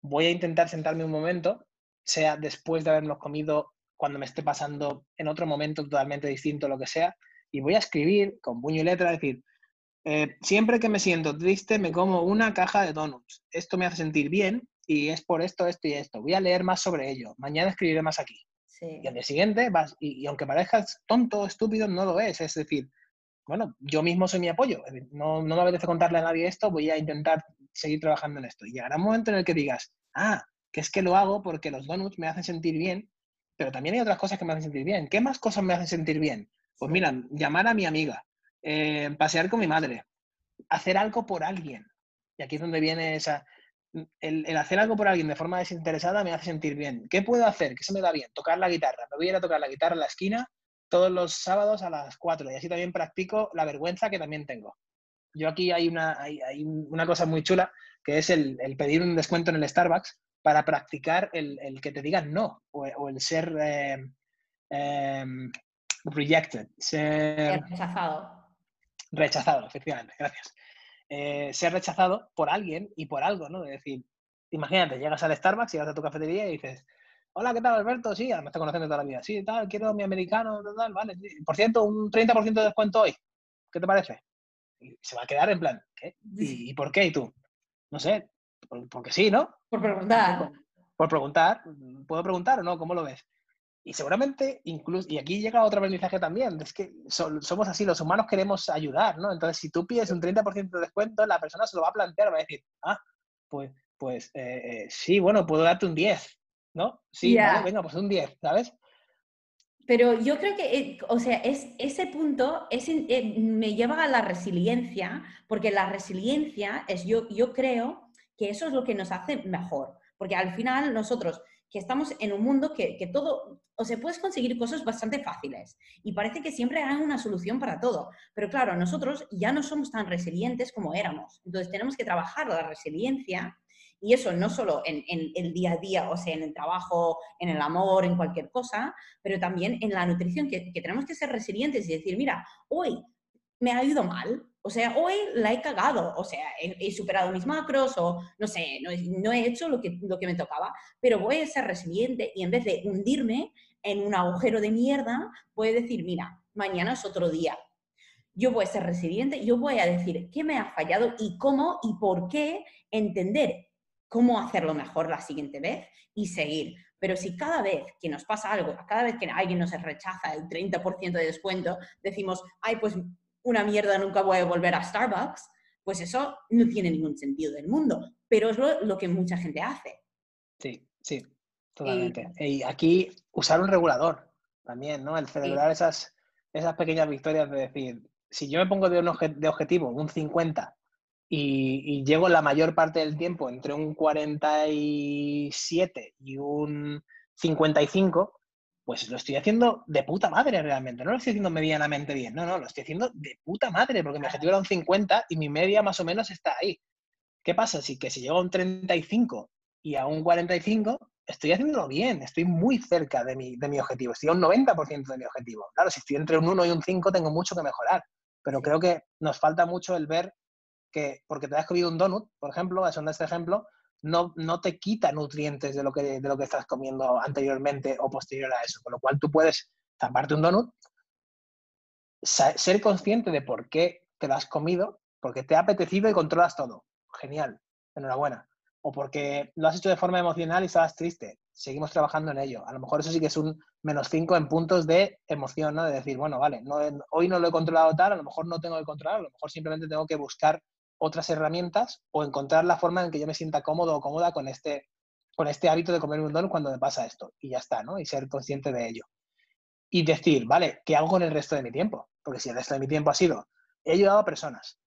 voy a intentar sentarme un momento, sea después de haberlos comido, cuando me esté pasando en otro momento totalmente distinto, lo que sea, y voy a escribir con puño y letra, decir, eh, siempre que me siento triste me como una caja de donuts. Esto me hace sentir bien y es por esto, esto y esto. Voy a leer más sobre ello. Mañana escribiré más aquí. Y al día siguiente vas, y, aunque parezcas tonto, estúpido, no lo es. Es decir, bueno, yo mismo soy mi apoyo. No, no me apetece contarle a nadie esto, voy a intentar seguir trabajando en esto. Y llegará un momento en el que digas, ah, que es que lo hago porque los donuts me hacen sentir bien, pero también hay otras cosas que me hacen sentir bien. ¿Qué más cosas me hacen sentir bien? Pues mira, llamar a mi amiga, eh, pasear con mi madre, hacer algo por alguien. Y aquí es donde viene esa... El, hacer algo por alguien de forma desinteresada me hace sentir bien. ¿Qué puedo hacer? ¿Qué se me da bien? Tocar la guitarra. Me voy a ir a tocar la guitarra en la esquina todos los sábados a las 4 y así también practico la vergüenza que también tengo. Yo aquí hay una, hay, una cosa muy chula que es el, pedir un descuento en el Starbucks para practicar el, que te digan no o, el ser eh, em, rejected, ser rechazado rechazado, efectivamente, gracias. Eh, ser rechazado por alguien y por algo, ¿no? Es decir, imagínate, llegas al Starbucks, llegas a tu cafetería y dices, hola, ¿qué tal, Alberto? Sí, me está conociendo toda la vida. Sí, tal, quiero mi americano, tal, vale. Por cierto, un 30% de descuento hoy. ¿Qué te parece? Y se va a quedar en plan, ¿qué? ¿Y, por qué? ¿Y tú? No sé, porque sí, ¿no? Por preguntar. por preguntar. ¿Puedo preguntar o no? ¿Cómo lo ves? Y seguramente, incluso, y aquí llega otro aprendizaje también, es que somos así, los humanos queremos ayudar, ¿no? Entonces, si tú pides un 30% de descuento, la persona se lo va a plantear, va a decir, ah, pues, pues eh, eh, sí, bueno, puedo darte un 10, ¿no? Sí, venga, pues un 10, ¿sabes? Pero yo creo que, eh, o sea, es, ese punto es, me lleva a la resiliencia, porque la resiliencia es, yo, yo creo que eso es lo que nos hace mejor, porque al final nosotros que estamos en un mundo que, que, todo, o sea, puedes conseguir cosas bastante fáciles y parece que siempre hay una solución para todo. Pero claro, nosotros ya no somos tan resilientes como éramos. Entonces tenemos que trabajar la resiliencia y eso no solo en, el día a día, o sea, en el trabajo, en el amor, en cualquier cosa, pero también en la nutrición, que, tenemos que ser resilientes y decir, mira, hoy me ha ido mal, o sea, hoy la he cagado, o sea, he, superado mis macros o no sé, no, he hecho lo que, lo que me tocaba, pero voy a ser resiliente y en vez de hundirme en un agujero de mierda, voy a decir, mira, mañana es otro día. Yo voy a ser resiliente, yo voy a decir qué me ha fallado y cómo y por qué entender cómo hacerlo mejor la siguiente vez y seguir. Pero si cada vez que nos pasa algo, cada vez que alguien nos rechaza el 30% de descuento, decimos, ay, pues una mierda, nunca voy a volver a Starbucks, pues eso no tiene ningún sentido del mundo. Pero es lo, que mucha gente hace. Sí, sí, totalmente. Y, aquí usar un regulador también, ¿no? El celebrar esas, esas pequeñas victorias de decir, si yo me pongo de, un de objetivo un 50 y, llego la mayor parte del tiempo entre un 47 y un 55, pues lo estoy haciendo de puta madre realmente. No lo estoy haciendo medianamente bien, no, no, lo estoy haciendo de puta madre, porque mi objetivo era un 50 y mi media más o menos está ahí. ¿Qué pasa? Si que si llego a un 35 y a un 45, estoy haciéndolo bien, estoy muy cerca de mi, de mi objetivo, estoy a un 90% de mi objetivo. Claro, si estoy entre un 1 y un 5 tengo mucho que mejorar, pero creo que nos falta mucho el ver que porque te has comido un donut, por ejemplo, es un este ejemplo, no, no te quita nutrientes de lo, que, de lo que estás comiendo anteriormente o posterior a eso. Con lo cual tú puedes taparte un donut, ser consciente de por qué te lo has comido, porque te ha apetecido y controlas todo. Genial, enhorabuena. O porque lo has hecho de forma emocional y estabas triste. Seguimos trabajando en ello. A lo mejor eso sí que es un menos 5 en puntos de emoción, ¿no? De decir, bueno, vale, no, hoy no lo he controlado tal, a lo mejor no tengo que controlar, a lo mejor simplemente tengo que buscar otras herramientas o encontrar la forma en que yo me sienta cómodo o cómoda con este, con este hábito de comer un don cuando me pasa esto. Y ya está, ¿no? Y ser consciente de ello. Y decir, vale, ¿qué hago con el resto de mi tiempo? Porque si el resto de mi tiempo ha sido, he ayudado a personas,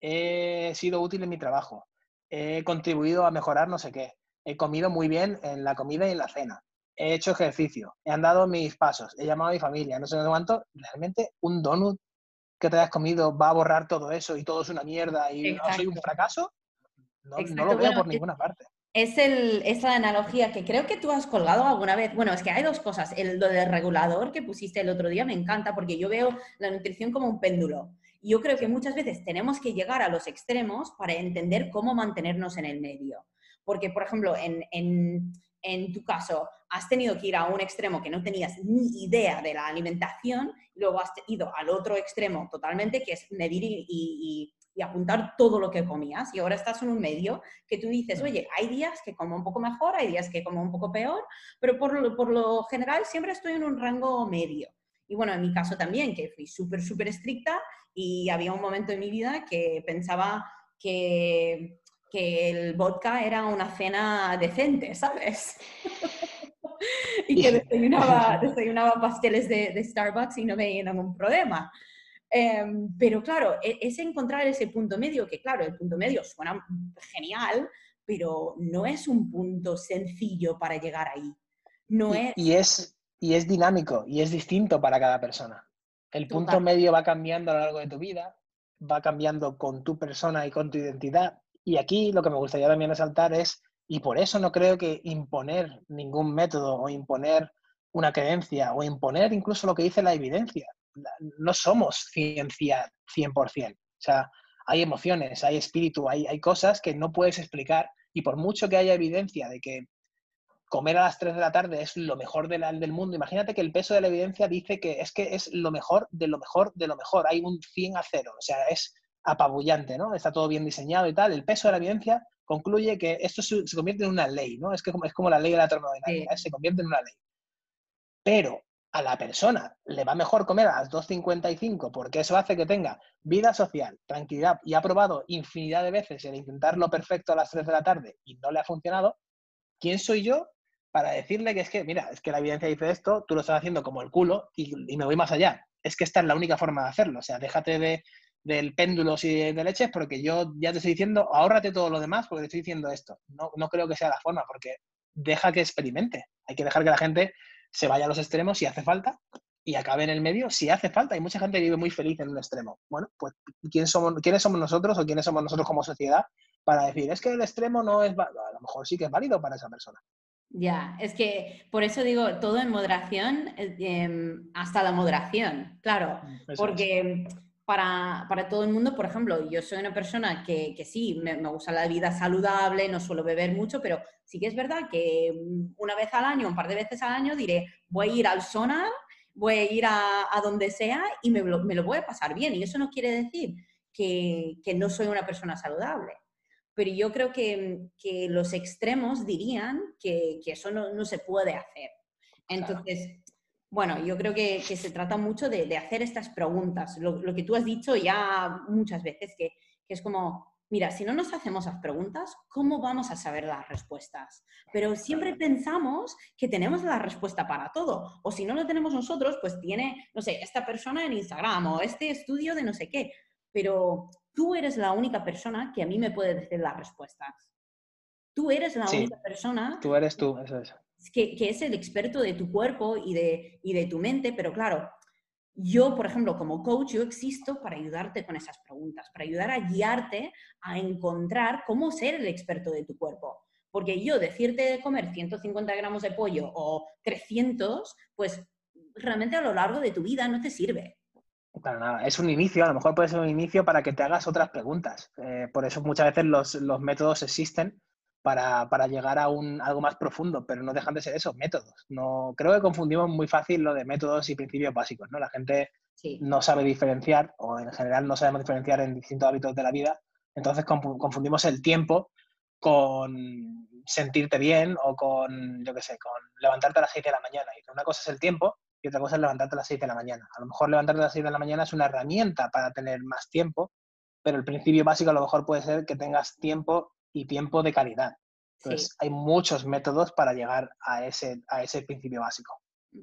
he sido útil en mi trabajo, he contribuido a mejorar no sé qué, he comido muy bien en la comida y en la cena, he hecho ejercicio, he andado mis pasos, he llamado a mi familia, no sé cuánto, realmente un donut que te hayas comido va a borrar todo eso y todo es una mierda y soy un fracaso, no, lo veo por ninguna parte. Es, el, esa analogía que creo que tú has colgado alguna vez. Bueno, es que hay dos cosas. El, lo del regulador que pusiste el otro día me encanta porque yo veo la nutrición como un péndulo. Y yo creo que muchas veces tenemos que llegar a los extremos para entender cómo mantenernos en el medio. Porque, por ejemplo, en, en, en tu caso, has tenido que ir a un extremo que no tenías ni idea de la alimentación, y luego has ido al otro extremo totalmente, que es medir y, apuntar todo lo que comías, y ahora estás en un medio que tú dices, oye, hay días que como un poco mejor, hay días que como un poco peor, pero por lo, por lo general siempre estoy en un rango medio. Y bueno, en mi caso también, que fui súper, súper estricta y había un momento en mi vida que pensaba que que el vodka era una cena decente, ¿sabes? [laughs] y que [laughs] desayunaba, pasteles de, Starbucks y no veía ningún problema. Em, pero claro, e, es encontrar ese punto medio, que claro, el punto medio suena genial, pero no es un punto sencillo para llegar ahí. No es... Y, es... y es dinámico y es distinto para cada persona. El punto medio va cambiando a lo largo de tu vida, va cambiando con tu persona y con tu identidad y aquí lo que me gustaría también resaltar es, y por eso no creo que imponer ningún método o imponer una creencia o imponer incluso lo que dice la evidencia. No somos ciencia 100%. O sea, hay emociones, hay espíritu, hay, hay cosas que no puedes explicar y por mucho que haya evidencia de que comer a las 3 de la tarde es lo mejor del mundo, imagínate que el peso de la evidencia dice que es que es lo mejor de lo mejor de lo mejor. Hay un 100 a 0. O sea, es apabullante, ¿no? Está todo bien diseñado y tal. El peso de la evidencia concluye que esto se, convierte en una ley, ¿no? Es que es como la ley de la termodinámica, se convierte en una ley. Pero a la persona le va mejor comer a las 2.55 porque eso hace que tenga vida social, tranquilidad y ha probado infinidad de veces el intentarlo perfecto a las 3 de la tarde y no le ha funcionado, ¿quién soy yo para decirle que es que, mira, es que la evidencia dice esto, tú lo estás haciendo como el culo y, y me voy más allá? Es que esta es la única forma de hacerlo. O sea, déjate de, del péndulo y de leches, porque yo ya te estoy diciendo, ahórrate todo lo demás porque te estoy diciendo esto. No, no creo que sea la forma, porque deja que experimente. Hay que dejar que la gente se vaya a los extremos si hace falta y acabe en el medio si hace falta. Hay mucha gente que vive muy feliz en un extremo. Bueno, pues ¿quién somos, ¿quiénes somos nosotros o quiénes somos nosotros como sociedad para decir, es que el extremo no es, a lo mejor sí que es válido para esa persona? Ya, es que por eso digo, todo en moderación, eh, em, hasta la moderación, claro, porque para, todo el mundo, por ejemplo, yo soy una persona que, sí, me, gusta la vida saludable, no suelo beber mucho, pero sí que es verdad que mm, una vez al año, un par de veces al año, diré, voy a ir al sonar, voy a ir a, donde sea y me, me, lo voy a pasar bien. Y eso no quiere decir que, que no soy una persona saludable pero yo creo que, los extremos dirían que, eso no, se puede hacer. Entonces, bueno, yo creo que, se trata mucho de, hacer estas preguntas, lo, que tú has dicho ya muchas veces, que, es como, mira, si no nos hacemos las preguntas, ¿cómo vamos a saber las respuestas? Pero siempre pensamos que tenemos la respuesta para todo, o si no lo tenemos nosotros, pues tiene, no sé, esta persona en Instagram o este estudio de no sé qué, pero tú eres la única persona que a mí me puede decir las respuestas. Tú eres la única persona. Tú eres tú, eso es. Que, es el experto de tu cuerpo y de, y de tu mente, pero claro, yo, por ejemplo, como coach, yo existo para ayudarte con esas preguntas, para ayudar a guiarte a encontrar cómo ser el experto de tu cuerpo. Porque yo decirte de comer 150 gramos de pollo o 300, pues realmente a lo largo de tu vida no te sirve. Para nada, es un inicio, a lo mejor puede ser un inicio para que te hagas otras preguntas. Eh, por eso muchas veces los, métodos existen para, llegar a un, algo más profundo, pero no dejan de ser esos métodos. No, creo que confundimos muy fácil lo de métodos y principios básicos, ¿no? La gente no sabe diferenciar, o en general no sabemos diferenciar en distintos hábitos de la vida, entonces confundimos el tiempo con sentirte bien o con, yo qué sé, con levantarte a las 6 de la mañana. Y una cosa es el tiempo y otra cosa es levantarte a las 6 de la mañana. A lo mejor levantarte a las 6 de la mañana es una herramienta para tener más tiempo, pero el principio básico a lo mejor puede ser que tengas tiempo y tiempo de calidad. Entonces, hay muchos métodos para llegar a ese, a ese principio básico.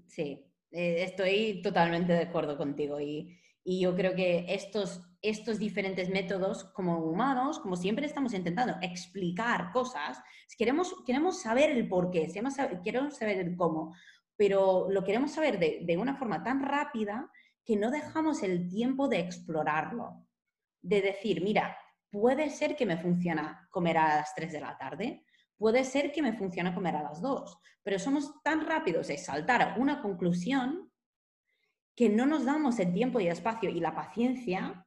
Sí, eh, estoy totalmente de acuerdo contigo y, y yo creo que estos, estos diferentes métodos, como humanos, como siempre estamos intentando explicar cosas, queremos, queremos saber el por qué, queremos saber el cómo pero lo queremos saber de, una forma tan rápida que no dejamos el tiempo de explorarlo, de decir, mira, puede ser que me funciona comer a las 3 de la tarde, puede ser que me funcione comer a las 2, pero somos tan rápidos de saltar a una conclusión que no nos damos el tiempo y el espacio y la paciencia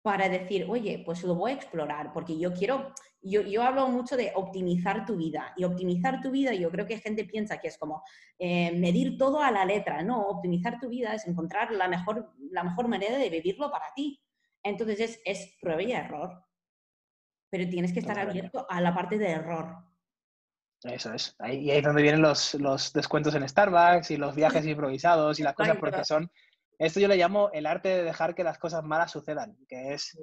para decir, oye, pues lo voy a explorar, porque yo quiero, yo, yo, hablo mucho de optimizar tu vida, y optimizar tu vida, yo creo que gente piensa que es como eh, medir todo a la letra, no, optimizar tu vida es encontrar la mejor, la mejor manera de vivirlo para ti. Entonces es, es prueba y error, pero tienes que estar abierto a la parte de error. Eso es. Ahí, y ahí es donde vienen los, los descuentos en Starbucks y los viajes [laughs] improvisados y las cosas porque son esto yo le llamo el arte de dejar que las cosas malas sucedan, que es,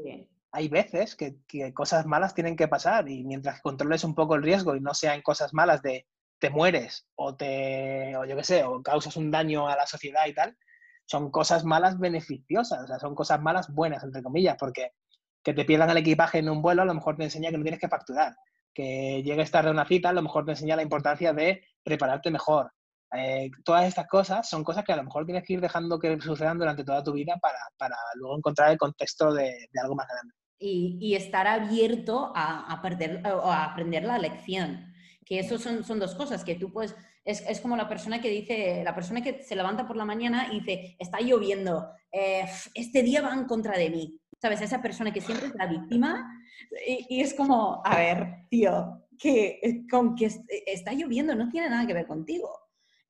hay veces que, cosas malas tienen que pasar y mientras controles un poco el riesgo y no sean cosas malas de te mueres o te, o yo qué sé, o causas un daño a la sociedad y tal, son cosas malas beneficiosas, o sea, son cosas malas buenas, entre comillas, porque que te pierdan el equipaje en un vuelo a lo mejor te enseña que no tienes que facturar, que llegues tarde a una cita a lo mejor te enseña la importancia de prepararte mejor, eh, todas estas cosas son cosas que a lo mejor tienes que ir dejando que sucedan durante toda tu vida para, luego encontrar el contexto de, algo más grande. Y, estar abierto a, perder, o a aprender la lección. Que eso son, son dos cosas, que tú puedes, es, es, como la persona que dice, la persona que se levanta por la mañana y dice, está lloviendo, eh, este día va en contra de mí. ¿Sabes? Esa persona que siempre es la víctima y, es como, a ver, tío, que con que está lloviendo no tiene nada que ver contigo.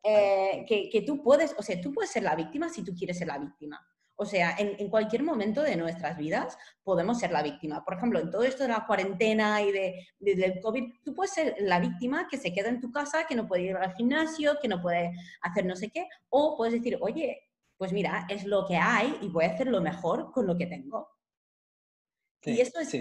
Eh, que, tú puedes, o sea, tú puedes ser la víctima si tú quieres ser la víctima. O sea, en, cualquier momento de nuestras vidas podemos ser la víctima. Por ejemplo, en todo esto de la cuarentena y de, del COVID, tú puedes ser la víctima que se queda en tu casa, que no puede ir al gimnasio, que no puede hacer no sé qué, o puedes decir, oye, pues mira, es lo que hay y voy a hacer lo mejor con lo que tengo. y esto es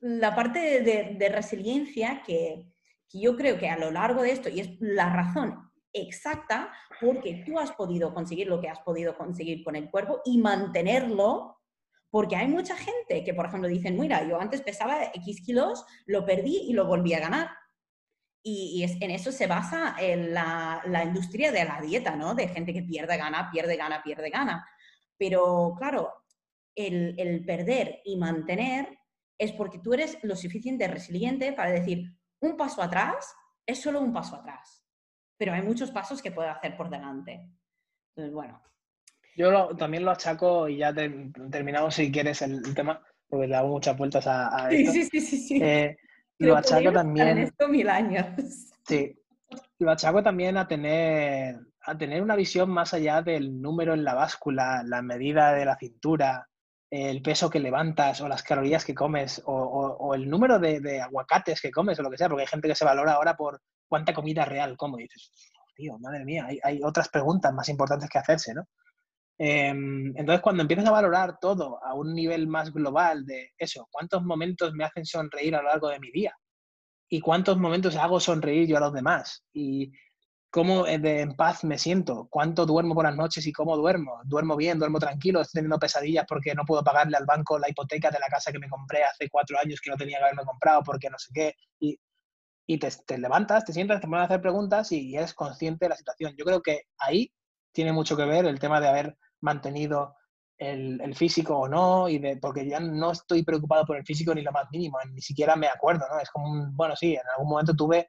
la parte de, resiliencia que, que yo creo que a lo largo de esto, y es la razón exacta porque tú has podido conseguir lo que has podido conseguir con el cuerpo y mantenerlo, porque hay mucha gente que, por ejemplo, dicen, mira, yo antes pesaba X kilos, lo perdí y lo volví a ganar. Y, en eso se basa en la, la, industria de la dieta, ¿no? De gente que pierde gana, pierde gana, pierde gana. Pero claro, el, el perder y mantener es porque tú eres lo suficiente resiliente para decir, un paso atrás es solo un paso atrás, pero hay muchos pasos que puedo hacer por delante. Entonces, bueno. Yo también lo achaco y ya terminamos si quieres el, tema, porque le hago muchas vueltas a, esto. Sí, sí, sí, sí. Eh, [laughs] lo achaco también... Esto mil años. [laughs] Sí. Lo achaco también a tener, a tener una visión más allá del número en la báscula, la medida de la cintura, el peso que levantas o las calorías que comes o, el número de, aguacates que comes o lo que sea, porque hay gente que se valora ahora por cuánta comida real como. Dices, tío, madre mía, hay, otras preguntas más importantes que hacerse, ¿no? Em, entonces, cuando empiezas a valorar todo a un nivel más global de eso, ¿cuántos momentos me hacen sonreír a lo largo de mi día? ¿Y cuántos momentos hago sonreír yo a los demás? Y cómo eh, de, en paz me siento, cuánto duermo por las noches y cómo duermo. Duermo bien, duermo tranquilo, estoy teniendo pesadillas porque no puedo pagarle al banco la hipoteca de la casa que me compré hace cuatro años que no tenía que haberme comprado porque no sé qué. Y, y te, levantas, te sientas, te pones a hacer preguntas y, eres consciente de la situación. Yo creo que ahí tiene mucho que ver el tema de haber mantenido el, el, físico o no, y de, porque ya no estoy preocupado por el físico ni lo más mínimo, ni siquiera me acuerdo, ¿no? Es como un, bueno, sí, en algún momento tuve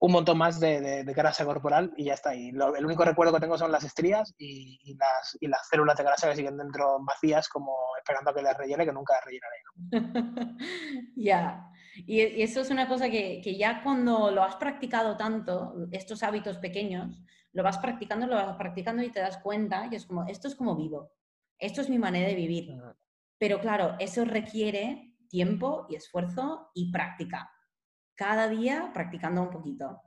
un montón más de, grasa corporal y ya está. Y el único recuerdo que tengo son las estrías y, las, y, las, células de grasa que siguen dentro vacías, como esperando a que las rellene, que nunca las rellenaré. [laughs] ya. Y, eso es una cosa que, que, ya cuando lo has practicado tanto, estos hábitos pequeños, lo vas practicando, lo vas practicando y te das cuenta que es como, esto es como vivo, esto es mi manera de vivir. Pero claro, eso requiere tiempo y esfuerzo y práctica cada día practicando un poquito.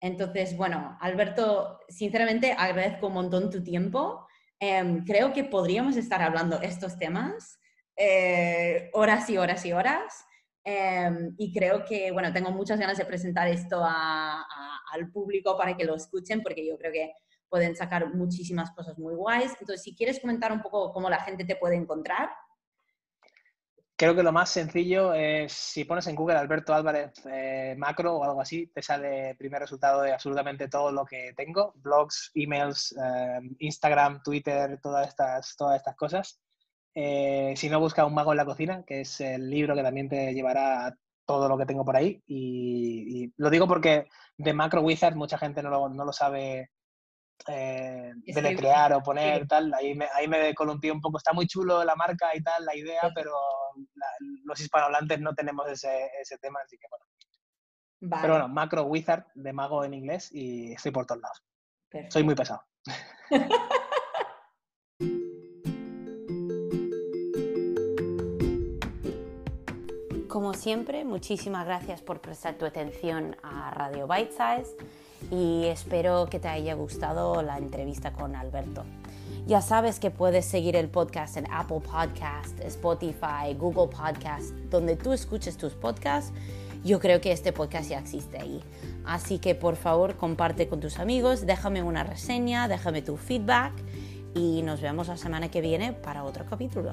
Entonces, bueno, Alberto, sinceramente agradezco un montón tu tiempo. Em, creo que podríamos estar hablando estos temas eh, horas y horas y horas. Em, y creo que, bueno, tengo muchas ganas de presentar esto al público para que lo escuchen, porque yo creo que pueden sacar muchísimas cosas muy guays. Entonces, si quieres comentar un poco cómo la gente te puede encontrar. Creo que lo más sencillo es si pones en Google Alberto Álvarez eh, macro o algo así, te sale el primer resultado de absolutamente todo lo que tengo, blogs, emails, eh, Instagram, Twitter, todas estas, todas estas cosas. Eh, si no, busca Un mago en la cocina, que es el libro que también te llevará a todo lo que tengo por ahí. Y, lo digo porque de Macro Wizard mucha gente no lo, no lo sabe eh, deletrear o poner [laughs] tal, ahí me, ahí me columpié un poco. Está muy chulo la marca y tal, la idea, pero los hispanohablantes no tenemos ese, ese, tema, así que bueno. Pero bueno, Macro Wizard de mago en inglés y estoy por todos lados. Soy muy pesado. [laughs] Como siempre, muchísimas gracias por prestar tu atención a Radio Bite Size y espero que te haya gustado la entrevista con Alberto. Ya sabes que puedes seguir el podcast en Apple Podcast, Spotify, Google Podcast, donde tú escuches tus podcasts. Yo creo que este podcast ya existe ahí. Así que por favor comparte con tus amigos, déjame una reseña, déjame tu feedback y nos vemos la semana que viene para otro capítulo.